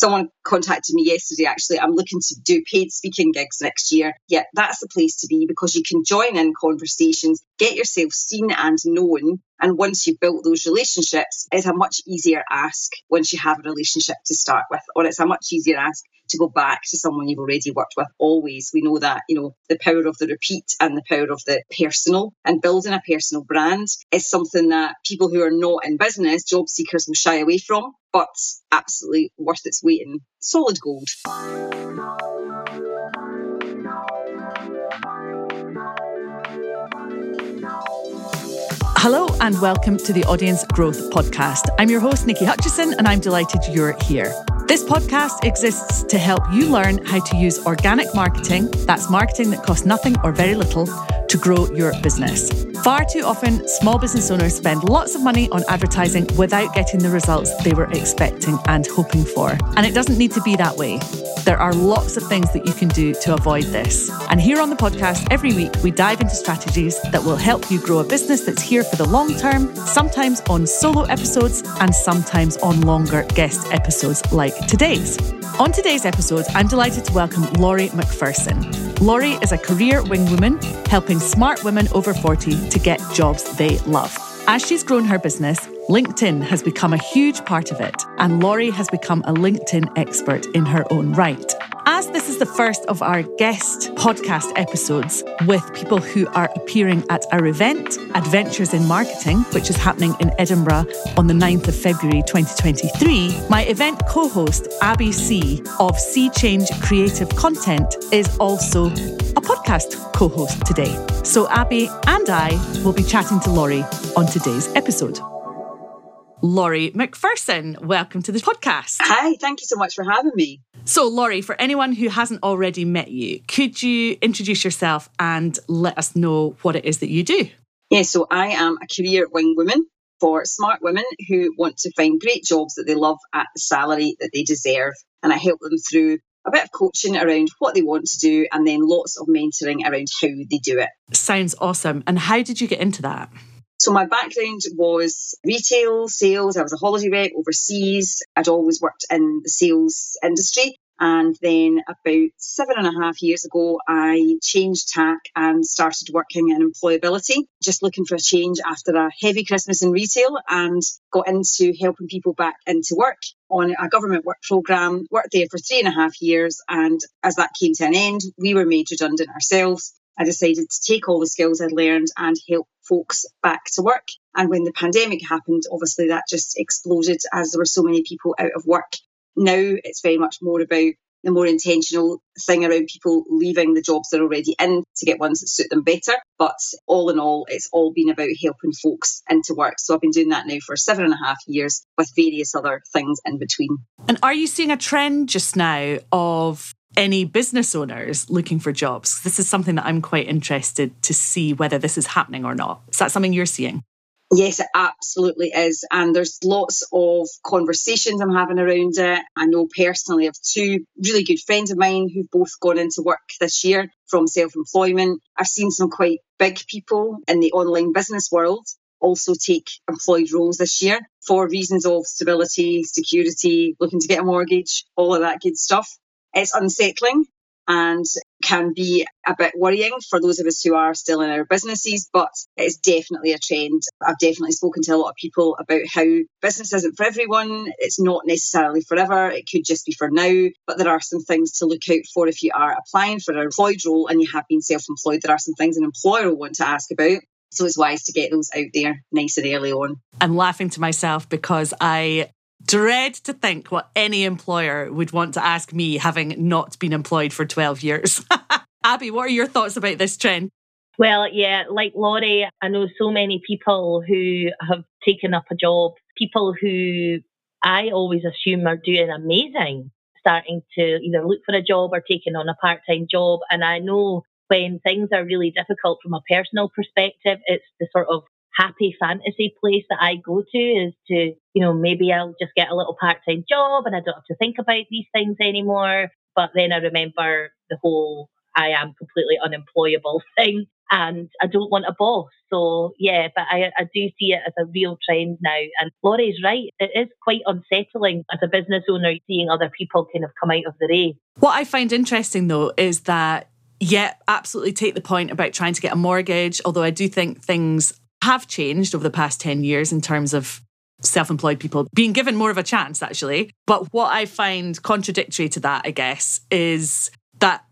Someone contacted me yesterday, actually. I'm looking to do paid speaking gigs next year. Yeah, that's the place to be because you can join in conversations, get yourself seen and known. And once you've built those relationships, it's a much easier ask once you have a relationship to start with, or it's a much easier ask to go back to someone you've already worked with always. We know that, you know, the power of the repeat and the power of the personal and building a personal brand is something that people who are not in business, job seekers will shy away from, but absolutely worth its weight in solid gold. Hello and welcome to the Audience Growth Podcast. I'm your host, Niki Hutchison, and I'm delighted you're here. This podcast exists to help you learn how to use organic marketing, that's marketing that costs nothing or very little, to grow your business. Far too often, small business owners spend lots of money on advertising without getting the results they were expecting and hoping for. And it doesn't need to be that way. There are lots of things that you can do to avoid this. And here on the podcast, every week, we dive into strategies that will help you grow a business that's here for the long term, sometimes on solo episodes and sometimes on longer guest episodes like today's. On today's episode, I'm delighted to welcome Laurie Macpherson. Laurie is a career wing woman helping smart women over 40 to get jobs they love. As she's grown her business, LinkedIn has become a huge part of it, and Laurie has become a LinkedIn expert in her own right. As this is the first of our guest podcast episodes with people who are appearing at our event, Adventures in Marketing, which is happening in Edinburgh on the 9th of February 2023, my event co host, Abi Sea of Sea Change Creative Content, is also a podcast co host today. So, Abi and I will be chatting to Laurie on today's episode. Laurie Macpherson, welcome to the podcast. Hi, thank you so much for having me. So, Laurie, for anyone who hasn't already met you, could you introduce yourself and let us know what it is that you do? Yeah, so I am a career wing woman for smart women who want to find great jobs that they love at the salary that they deserve. And I help them through a bit of coaching around what they want to do and then lots of mentoring around how they do it. Sounds awesome. And how did you get into that? So my background was retail, sales. I was a holiday rep overseas. I'd always worked in the sales industry. And then about seven and a half years ago, I changed tack and started working in employability, just looking for a change after a heavy Christmas in retail and got into helping people back into work on a government work programme, worked there for three and a half years. And as that came to an end, we were made redundant ourselves. I decided to take all the skills I'd learned and help folks back to work. And when the pandemic happened, obviously that just exploded as there were so many people out of work. Now it's very much more about the more intentional thing around people leaving the jobs they're already in to get ones that suit them better. But all in all, it's all been about helping folks into work. So I've been doing that now for seven and a half years with various other things in between. And are you seeing a trend just now of any business owners looking for jobs? This is something that I'm quite interested to see whether this is happening or not. Is that something you're seeing? Yes, it absolutely is. And there's lots of conversations I'm having around it. I know personally of two really good friends of mine who've both gone into work this year from self employment. I've seen some quite big people in the online business world also take employed roles this year for reasons of stability, security, looking to get a mortgage, all of that good stuff. It's unsettling and can be a bit worrying for those of us who are still in our businesses, but it's definitely a trend. I've definitely spoken to a lot of people about how business isn't for everyone. It's not necessarily forever. It could just be for now, but there are some things to look out for if you are applying for an employed role and you have been self employed. There are some things an employer will want to ask about. So it's wise to get those out there nice and early on. I'm laughing to myself because I dread to think what any employer would want to ask me having not been employed for 12 years. Abi, what are your thoughts about this trend? Well, yeah, like Laurie, I know so many people who have taken up a job, people who I always assume are doing amazing, starting to either look for a job or taking on a part time job. And I know when things are really difficult from a personal perspective, it's the sort of happy fantasy place that I go to is to, you know, maybe I'll just get a little part time job and I don't have to think about these things anymore. But then I remember the whole I am completely unemployable thing. and I don't want a boss. So yeah, but I, I do see it as a real trend now. And Laurie's right. It is quite unsettling as a business owner seeing other people kind of come out of the race. What I find interesting though is that yeah, absolutely take the point about trying to get a mortgage, although I do think things have changed over the past 10 years in terms of self employed people being given more of a chance, actually. But what I find contradictory to that, I guess, is that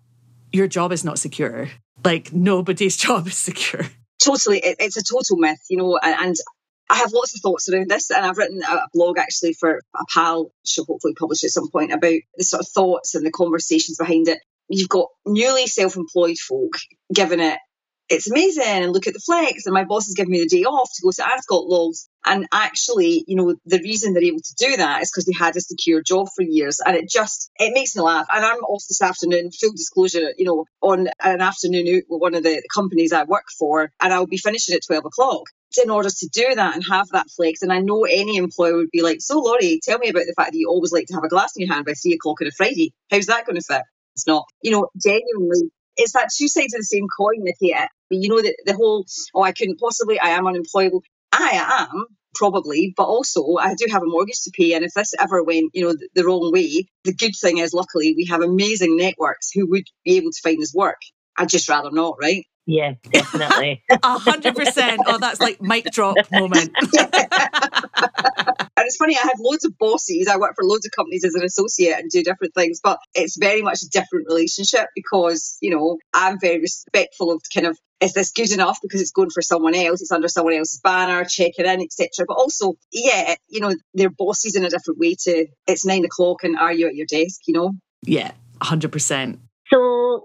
your job is not secure. Like nobody's job is secure. Totally. It, it's a total myth, you know, and, and I have lots of thoughts around this, and I've written a blog actually for a pal, she'll hopefully publish at some point, about the sort of thoughts and the conversations behind it. You've got newly self employed folk given it it's amazing and look at the flex and my boss has given me the day off to go to Ascot logs and actually you know the reason they're able to do that is because they had a secure job for years and it just it makes me laugh and I'm off this afternoon full disclosure you know on an afternoon out with one of the companies I work for and I'll be finishing at 12 o'clock in order to do that and have that flex. And I know any employer would be like, So, Laurie, tell me about the fact that you always like to have a glass in your hand by three o'clock on a Friday. How's that going to fit? It's not. You know, genuinely, it's that two sides of the same coin, Niki. You know, the, the whole, oh, I couldn't possibly, I am unemployable. I am, probably, but also I do have a mortgage to pay. And if this ever went, you know, the, the wrong way, the good thing is, luckily, we have amazing networks who would be able to find us work. I'd just rather not, right? Yeah, definitely. A hundred percent. Oh, that's like mic drop moment. And it's funny, I have loads of bosses. I work for loads of companies as an associate and do different things, but it's very much a different relationship because, you know, I'm very respectful of kind of is this good enough? Because it's going for someone else it's under someone else's banner checking in etc but also yeah you know they're bosses in a different way to it's nine o'clock and are you at your desk you know? Yeah 100% so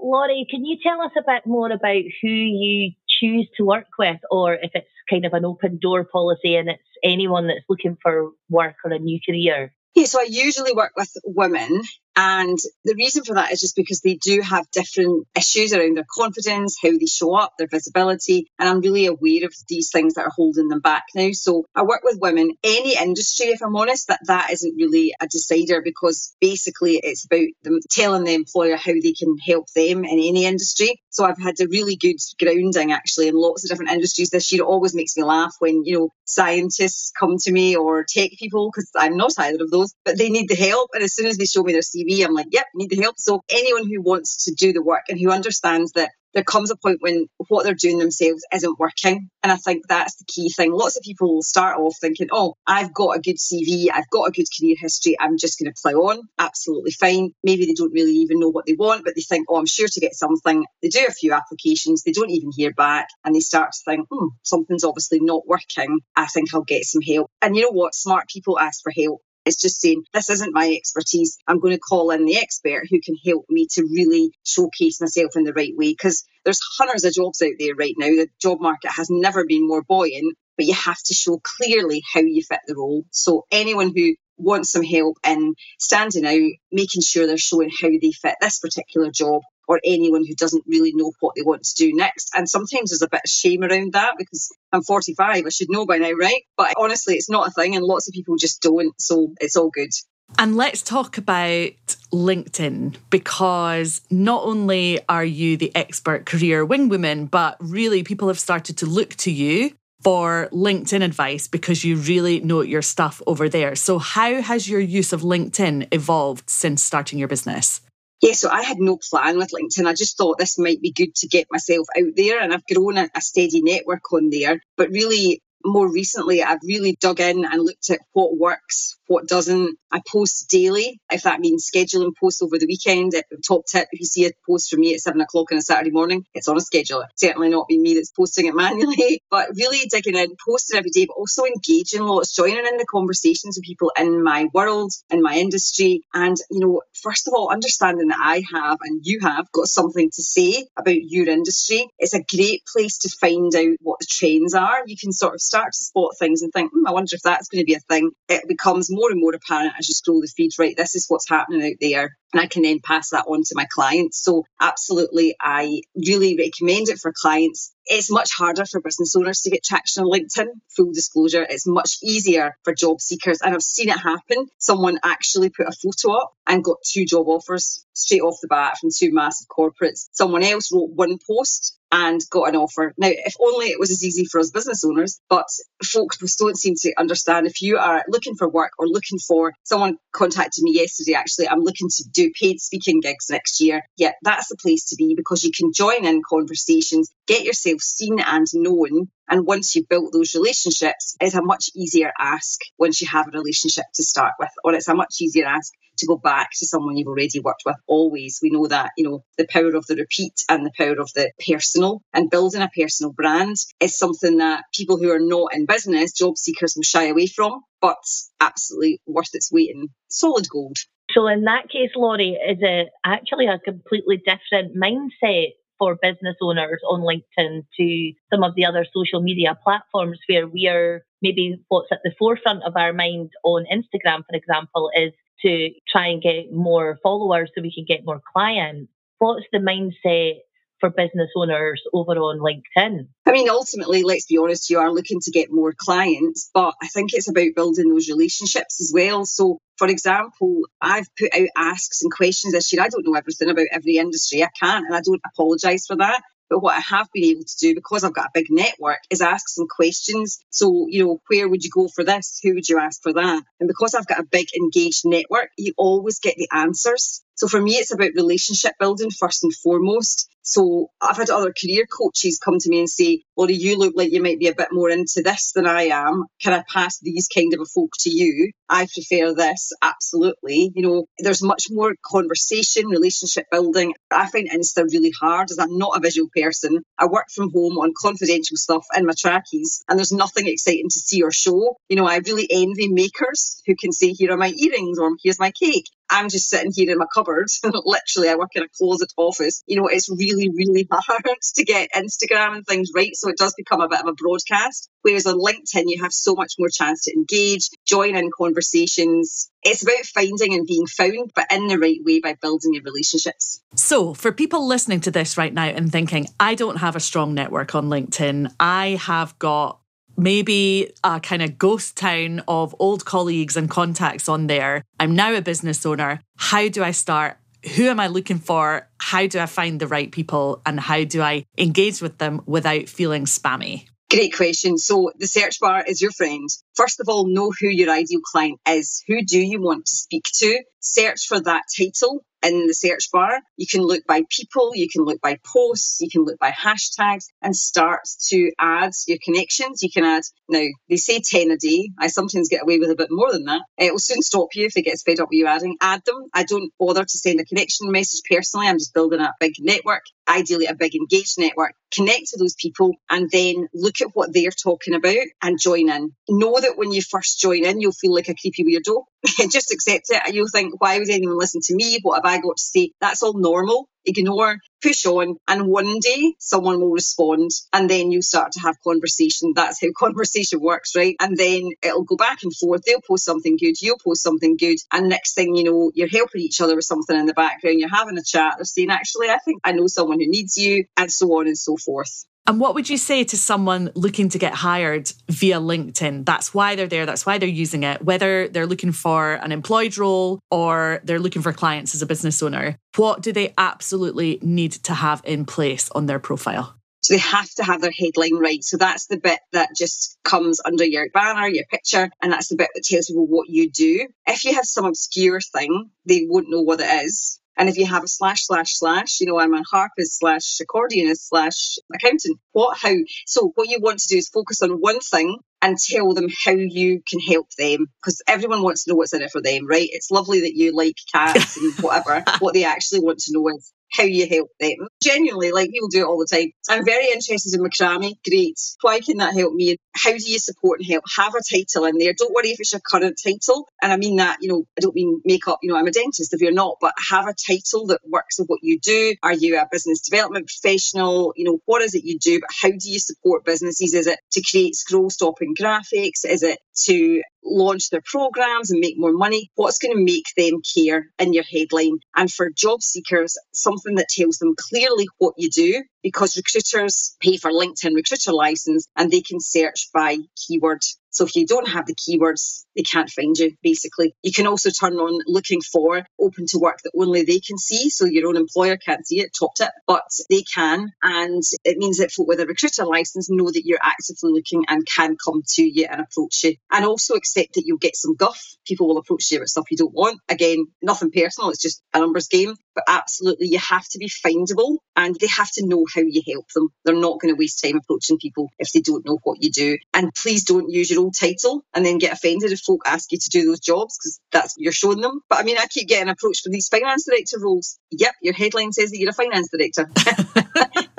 laurie can you tell us a bit more about who you choose to work with or if it's kind of an open door policy and it's anyone that's looking for work or a new career? Yeah, so I usually work with women and the reason for that is just because they do have different issues around their confidence, how they show up, their visibility. And I'm really aware of these things that are holding them back now. So I work with women, any industry, if I'm honest, that that isn't really a decider because basically it's about them telling the employer how they can help them in any industry. So I've had a really good grounding actually in lots of different industries this year. It always makes me laugh when, you know, scientists come to me or tech people, because I'm not either of those, but they need the help. And as soon as they show me their CV, CV, I'm like, yep, need the help. So anyone who wants to do the work and who understands that there comes a point when what they're doing themselves isn't working. And I think that's the key thing. Lots of people will start off thinking, oh, I've got a good CV, I've got a good career history, I'm just going to plow on. Absolutely fine. Maybe they don't really even know what they want, but they think, oh, I'm sure to get something. They do a few applications, they don't even hear back, and they start to think, hmm, something's obviously not working. I think I'll get some help. And you know what? Smart people ask for help. It's just saying, this isn't my expertise. I'm going to call in the expert who can help me to really showcase myself in the right way. Because there's hundreds of jobs out there right now. The job market has never been more buoyant, but you have to show clearly how you fit the role. So anyone who wants some help in standing out, making sure they're showing how they fit this particular job or anyone who doesn't really know what they want to do next. And sometimes there's a bit of shame around that because I'm 45, I should know by now, right? But honestly, it's not a thing, and lots of people just don't. So it's all good. And let's talk about LinkedIn because not only are you the expert career wing woman, but really people have started to look to you for LinkedIn advice because you really know your stuff over there. So, how has your use of LinkedIn evolved since starting your business? Yeah, so I had no plan with LinkedIn. I just thought this might be good to get myself out there, and I've grown a, a steady network on there. But really, more recently, I've really dug in and looked at what works, what doesn't. I post daily, if that means scheduling posts over the weekend. Top tip if you see a post from me at seven o'clock on a Saturday morning, it's on a scheduler. Certainly not be me that's posting it manually, but really digging in, posting every day, but also engaging lots, joining in the conversations with people in my world, in my industry. And, you know, first of all, understanding that I have and you have got something to say about your industry. It's a great place to find out what the trends are. You can sort of start to spot things and think, hmm, I wonder if that's going to be a thing. It becomes more and more apparent as you scroll the feeds, right? This is what's happening out there. And I can then pass that on to my clients. So, absolutely, I really recommend it for clients it's much harder for business owners to get traction on LinkedIn. Full disclosure, it's much easier for job seekers. And I've seen it happen. Someone actually put a photo up and got two job offers straight off the bat from two massive corporates. Someone else wrote one post and got an offer. Now, if only it was as easy for us business owners, but folks don't seem to understand if you are looking for work or looking for someone contacted me yesterday actually, I'm looking to do paid speaking gigs next year. Yeah, that's the place to be because you can join in conversations, get yourself seen and known. And once you've built those relationships, it's a much easier ask once you have a relationship to start with, or it's a much easier ask to go back to someone you've already worked with always. We know that, you know, the power of the repeat and the power of the personal and building a personal brand is something that people who are not in business, job seekers will shy away from, but absolutely worth its weight in solid gold. So in that case, Laurie, is it actually a completely different mindset for business owners on LinkedIn to some of the other social media platforms where we are maybe what's at the forefront of our mind on Instagram, for example, is to try and get more followers so we can get more clients. What's the mindset for business owners over on LinkedIn? I mean, ultimately, let's be honest, you are looking to get more clients, but I think it's about building those relationships as well. So, for example, I've put out asks and questions this year. I don't know everything about every industry. I can't, and I don't apologise for that. But what I have been able to do, because I've got a big network, is ask some questions. So, you know, where would you go for this? Who would you ask for that? And because I've got a big engaged network, you always get the answers. So for me, it's about relationship building first and foremost. So I've had other career coaches come to me and say, Laurie, you look like you might be a bit more into this than I am. Can I pass these kind of a folk to you? I prefer this. Absolutely. You know, there's much more conversation, relationship building. I find Insta really hard as I'm not a visual person. I work from home on confidential stuff in my trackies and there's nothing exciting to see or show. You know, I really envy makers who can say, here are my earrings or here's my cake. I'm just sitting here in my cupboard. Literally, I work in a closet office. You know, it's really, really hard to get Instagram and things right. So it does become a bit of a broadcast. Whereas on LinkedIn, you have so much more chance to engage, join in conversations. It's about finding and being found, but in the right way by building your relationships. So, for people listening to this right now and thinking, I don't have a strong network on LinkedIn, I have got maybe a kind of ghost town of old colleagues and contacts on there. I'm now a business owner. How do I start? Who am I looking for? How do I find the right people? And how do I engage with them without feeling spammy? Great question. So the search bar is your friend. First of all, know who your ideal client is. Who do you want to speak to? Search for that title in the search bar. You can look by people, you can look by posts, you can look by hashtags and start to add your connections. You can add, now they say 10 a day. I sometimes get away with a bit more than that. It will soon stop you if it gets fed up with you adding. Add them. I don't bother to send a connection message personally. I'm just building a big network, ideally a big engaged network. Connect to those people and then look at what they're talking about and join in. Know that when you first join in, you'll feel like a creepy weirdo. just accept it. And you'll think, why would anyone listen to me? What have I got to say? That's all normal. Ignore, push on, and one day someone will respond, and then you start to have conversation. That's how conversation works, right? And then it'll go back and forth. They'll post something good, you'll post something good, and next thing you know, you're helping each other with something in the background. You're having a chat. They're saying, actually, I think I know someone who needs you, and so on and so forth. And what would you say to someone looking to get hired via LinkedIn? That's why they're there. That's why they're using it. Whether they're looking for an employed role or they're looking for clients as a business owner, what do they absolutely need to have in place on their profile? So they have to have their headline right. So that's the bit that just comes under your banner, your picture, and that's the bit that tells people what you do. If you have some obscure thing, they won't know what it is. And if you have a slash slash slash, you know, I'm a harpist slash accordionist slash accountant. What, how? So what you want to do is focus on one thing and tell them how you can help them because everyone wants to know what's in it for them, right? It's lovely that you like cats and whatever. what they actually want to know is how you help them. Genuinely, like people do it all the time. I'm very interested in macrame. Great. Why can that help me? How do you support and help? Have a title in there. Don't worry if it's your current title. And I mean that, you know, I don't mean makeup, you know, I'm a dentist if you're not, but have a title that works with what you do. Are you a business development professional? You know, what is it you do? But how do you support businesses? Is it to create scroll stopping graphics? Is it to launch their programs and make more money. What's going to make them care in your headline? And for job seekers, something that tells them clearly what you do because recruiters pay for LinkedIn recruiter license and they can search by keyword. So if you don't have the keywords, they can't find you, basically. You can also turn on looking for open to work that only they can see. So your own employer can't see it, top tip, but they can. And it means that folk with a recruiter license know that you're actively looking and can come to you and approach you. And also accept that you'll get some guff. People will approach you with stuff you don't want. Again, nothing personal, it's just a numbers game. But absolutely, you have to be findable and they have to know how you help them. They're not going to waste time approaching people if they don't know what you do. And please don't use your title and then get offended if folk ask you to do those jobs because that's what you're showing them. But I mean, I keep getting approached for these finance director roles. Yep, your headline says that you're a finance director.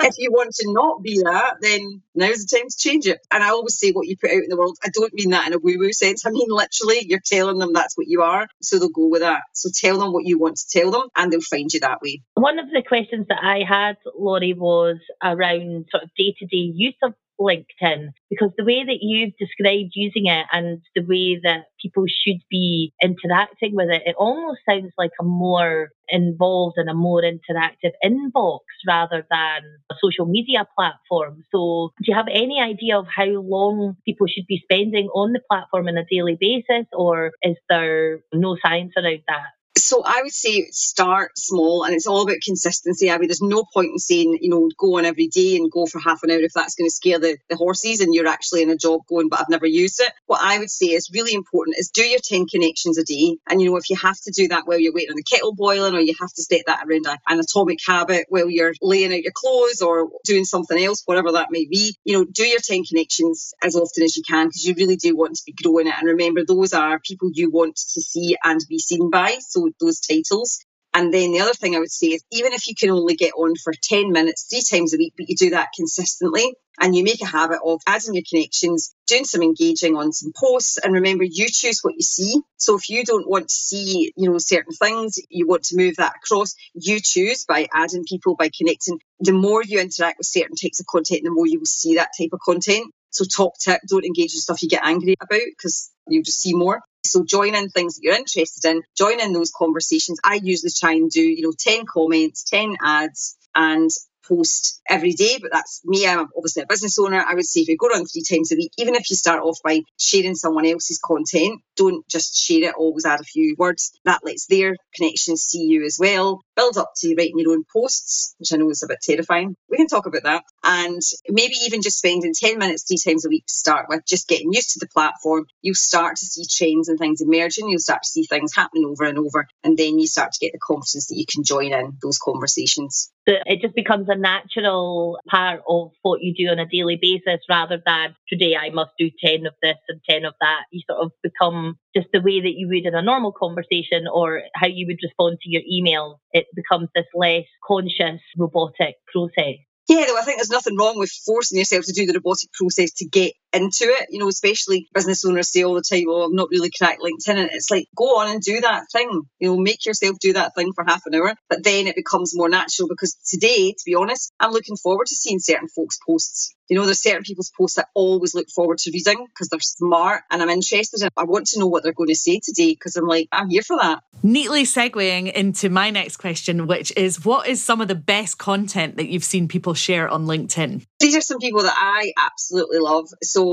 if you want to not be that, then now's the time to change it. And I always say what you put out in the world. I don't mean that in a woo woo sense. I mean, literally, you're telling them that's what you are. So they'll go with that. So tell them what you want to tell them and they'll find you that way. One of the questions that I had, Laurie, was around sort of day to day use of LinkedIn because the way that you've described using it and the way that people should be interacting with it, it almost sounds like a more involved and a more interactive inbox rather than a social media platform. So, do you have any idea of how long people should be spending on the platform on a daily basis, or is there no science around that? So I would say start small and it's all about consistency. I mean, there's no point in saying, you know, go on every day and go for half an hour if that's going to scare the, the horses and you're actually in a job going, but I've never used it. What I would say is really important is do your 10 connections a day. And, you know, if you have to do that while you're waiting on the kettle boiling or you have to set that around a, an atomic habit while you're laying out your clothes or doing something else, whatever that may be, you know, do your 10 connections as often as you can because you really do want to be growing it. And remember, those are people you want to see and be seen by. So those titles. And then the other thing I would say is even if you can only get on for 10 minutes three times a week, but you do that consistently and you make a habit of adding your connections, doing some engaging on some posts. And remember, you choose what you see. So if you don't want to see, you know, certain things, you want to move that across, you choose by adding people, by connecting. The more you interact with certain types of content, the more you will see that type of content. So top tip, don't engage with stuff you get angry about because you'll just see more. So join in things that you're interested in, join in those conversations. I usually try and do, you know, 10 comments, 10 adds, and post every day, but that's me. I'm obviously a business owner. I would say if you go on three times a week, even if you start off by sharing someone else's content, don't just share it, always add a few words. That lets their connections see you as well. Build up to writing your own posts, which I know is a bit terrifying. We can talk about that. And maybe even just spending 10 minutes three times a week to start with, just getting used to the platform. You'll start to see trends and things emerging. You'll start to see things happening over and over. And then you start to get the confidence that you can join in those conversations. It just becomes a natural part of what you do on a daily basis rather than today I must do 10 of this and 10 of that. You sort of become just the way that you would in a normal conversation or how you would respond to your email. It becomes this less conscious robotic process. Yeah, though I think there's nothing wrong with forcing yourself to do the robotic process to get into it. You know, especially business owners say all the time, "Oh, I'm not really cracked LinkedIn," and it's like, go on and do that thing. You know, make yourself do that thing for half an hour, but then it becomes more natural because today, to be honest, I'm looking forward to seeing certain folks' posts. You know, there's certain people's posts I always look forward to reading because they're smart and I'm interested in. I want to know what they're going to say today because I'm like, I'm here for that. Neatly segueing into my next question, which is what is some of the best content that you've seen people share on LinkedIn? These are some people that I absolutely love. So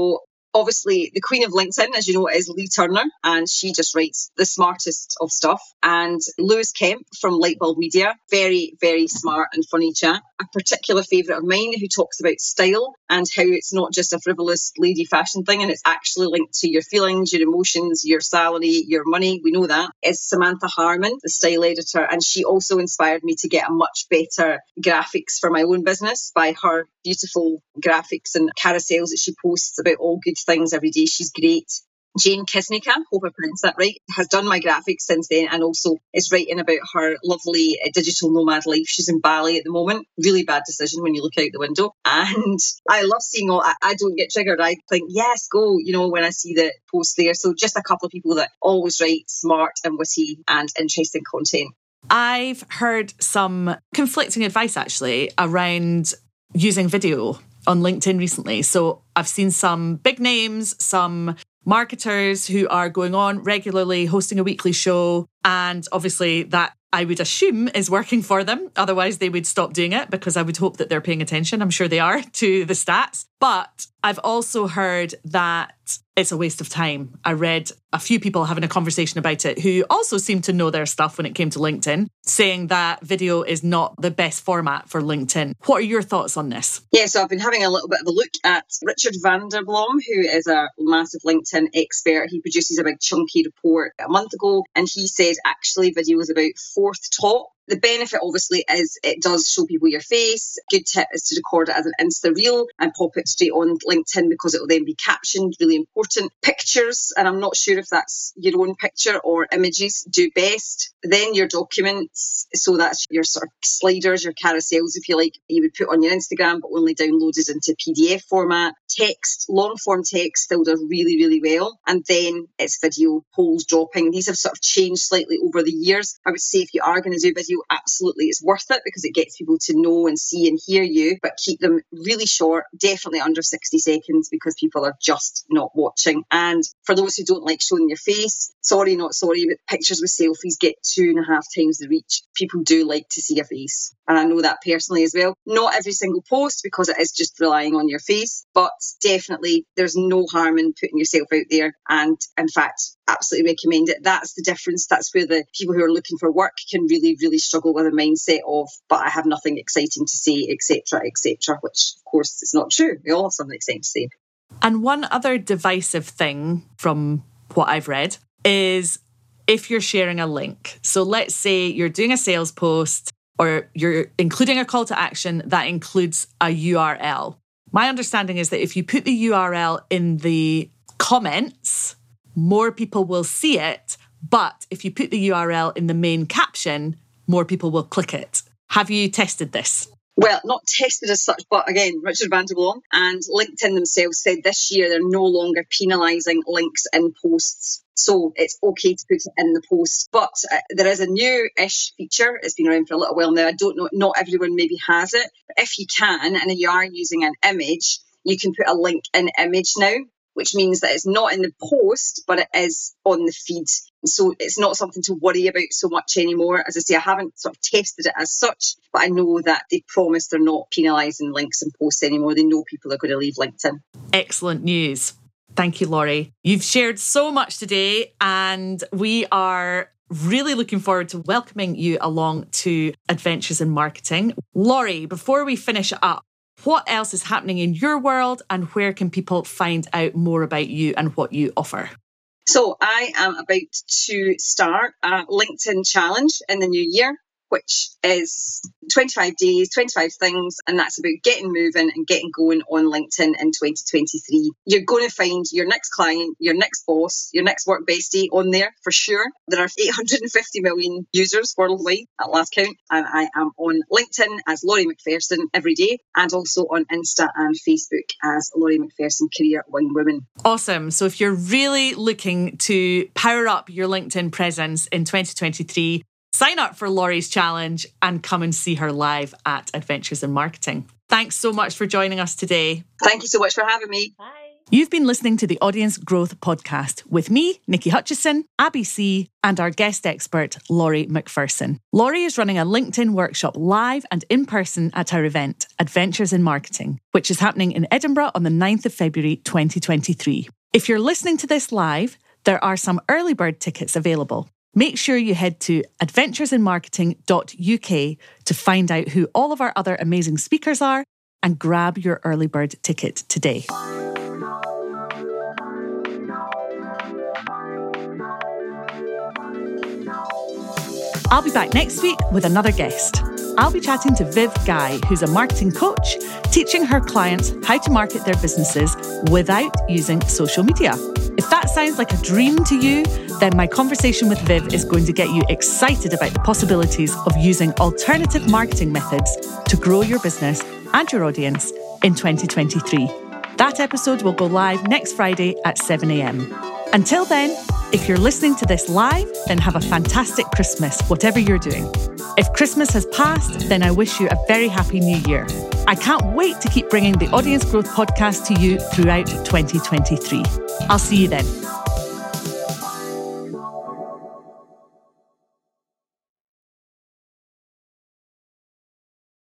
obviously the queen of LinkedIn, as you know, is Lea Turner, and she just writes the smartest of stuff. And Lewis Kemp from Lightbulb Media, very, very smart and funny chat. A particular favourite of mine who talks about style and how it's not just a frivolous lady fashion thing and it's actually linked to your feelings, your emotions, your salary, your money. We know that. Is Samantha Harman, the style editor, and she also inspired me to get a much better graphics for my own business by her beautiful graphics and carousels that she posts about all good things every day. She's great. Jane Kisnika, hope I pronounced that right, has done my graphics since then and also is writing about her lovely uh, digital nomad life. She's in Bali at the moment. Really bad decision when you look out the window. And I love seeing all, I, I don't get triggered. I think, yes, go, you know, when I see the post there. So just a couple of people that always write smart and witty and interesting content. I've heard some conflicting advice actually around using video on LinkedIn recently. So I've seen some big names, some marketers who are going on regularly, hosting a weekly show. And obviously, that I would assume is working for them. Otherwise, they would stop doing it because I would hope that they're paying attention. I'm sure they are to the stats. But I've also heard that it's a waste of time. I read a few people having a conversation about it who also seem to know their stuff when it came to LinkedIn, saying that video is not the best format for LinkedIn. What are your thoughts on this? Yeah, so I've been having a little bit of a look at Richard van der Blom, who is a massive LinkedIn expert. He produces a big chunky report a month ago, and he said actually video is about fourth top the benefit obviously is it does show people your face. Good tip is to record it as an Insta reel and pop it straight on LinkedIn because it will then be captioned. Really important. Pictures, and I'm not sure if that's your own picture or images, do best. Then your documents, so that's your sort of sliders, your carousels, if you like, you would put on your Instagram, but only downloaded into PDF format. Text, long form text still does really, really well. And then it's video polls dropping. These have sort of changed slightly over the years. I would say if you are going to do video, absolutely it's worth it because it gets people to know and see and hear you, but keep them really short, definitely under 60 seconds because people are just not watching. And for those who don't like showing your face, sorry, not sorry, but pictures with selfies get two and a half times the reach. People do like to see a face. And I know that personally as well. Not every single post because it is just relying on your face, but definitely there's no harm in putting yourself out there. And in fact, absolutely recommend it. That's the difference. That's where the people who are looking for work can really, really struggle with a mindset of, but I have nothing exciting to say, etc., etc., which of course is not true. We all have something exciting to say. And one other divisive thing from what I've read is if you're sharing a link. So let's say you're doing a sales post or you're including a call to action that includes a URL. My understanding is that if you put the URL in the comments, more people will see it. But if you put the URL in the main caption, more people will click it. Have you tested this? Well, not tested as such, but again, Richard van der Blom and LinkedIn themselves said this year they're no longer penalising links in posts. So it's okay to put it in the post. But uh, there is a new ish feature. It's been around for a little while now. I don't know, not everyone maybe has it. But if you can, and you are using an image, you can put a link in image now which means that it's not in the post, but it is on the feed. So it's not something to worry about so much anymore. As I say, I haven't sort of tested it as such, but I know that they promise they're not penalising links and posts anymore. They know people are going to leave LinkedIn. Excellent news. Thank you, Laurie. You've shared so much today, and we are really looking forward to welcoming you along to Adventures in Marketing. Laurie, before we finish up, what else is happening in your world and where can people find out more about you and what you offer? So, I am about to start a LinkedIn challenge in the new year which is 25 days, 25 things, and that's about getting moving and getting going on LinkedIn in 2023. You're going to find your next client, your next boss, your next work bestie on there for sure. There are 850 million users worldwide at last count, and I am on LinkedIn as Laurie Macpherson every day, and also on Insta and Facebook as Laurie Macpherson Career Wing Woman. Awesome. So if you're really looking to power up your LinkedIn presence in 2023, Sign up for Laurie's challenge and come and see her live at Adventures in Marketing. Thanks so much for joining us today. Thank you so much for having me. Bye. You've been listening to the Audience Growth Podcast with me, Niki Hutchison, Abi Sea, and our guest expert, Laurie Macpherson. Laurie is running a LinkedIn workshop live and in person at our event, Adventures in Marketing, which is happening in Edinburgh on the 9th of February 2023. If you're listening to this live, there are some early bird tickets available. Make sure you head to adventuresinmarketing.uk to find out who all of our other amazing speakers are and grab your early bird ticket today. I'll be back next week with another guest. I'll be chatting to Viv Guy, who's a marketing coach, teaching her clients how to market their businesses without using social media. If that sounds like a dream to you, then my conversation with Viv is going to get you excited about the possibilities of using alternative marketing methods to grow your business and your audience in 2023. That episode will go live next Friday at 7am. Until then, if you're listening to this live, then have a fantastic Christmas, whatever you're doing. If Christmas has passed, then I wish you a very happy new year. I can't wait to keep bringing the Audience Growth podcast to you throughout 2023. I'll see you then.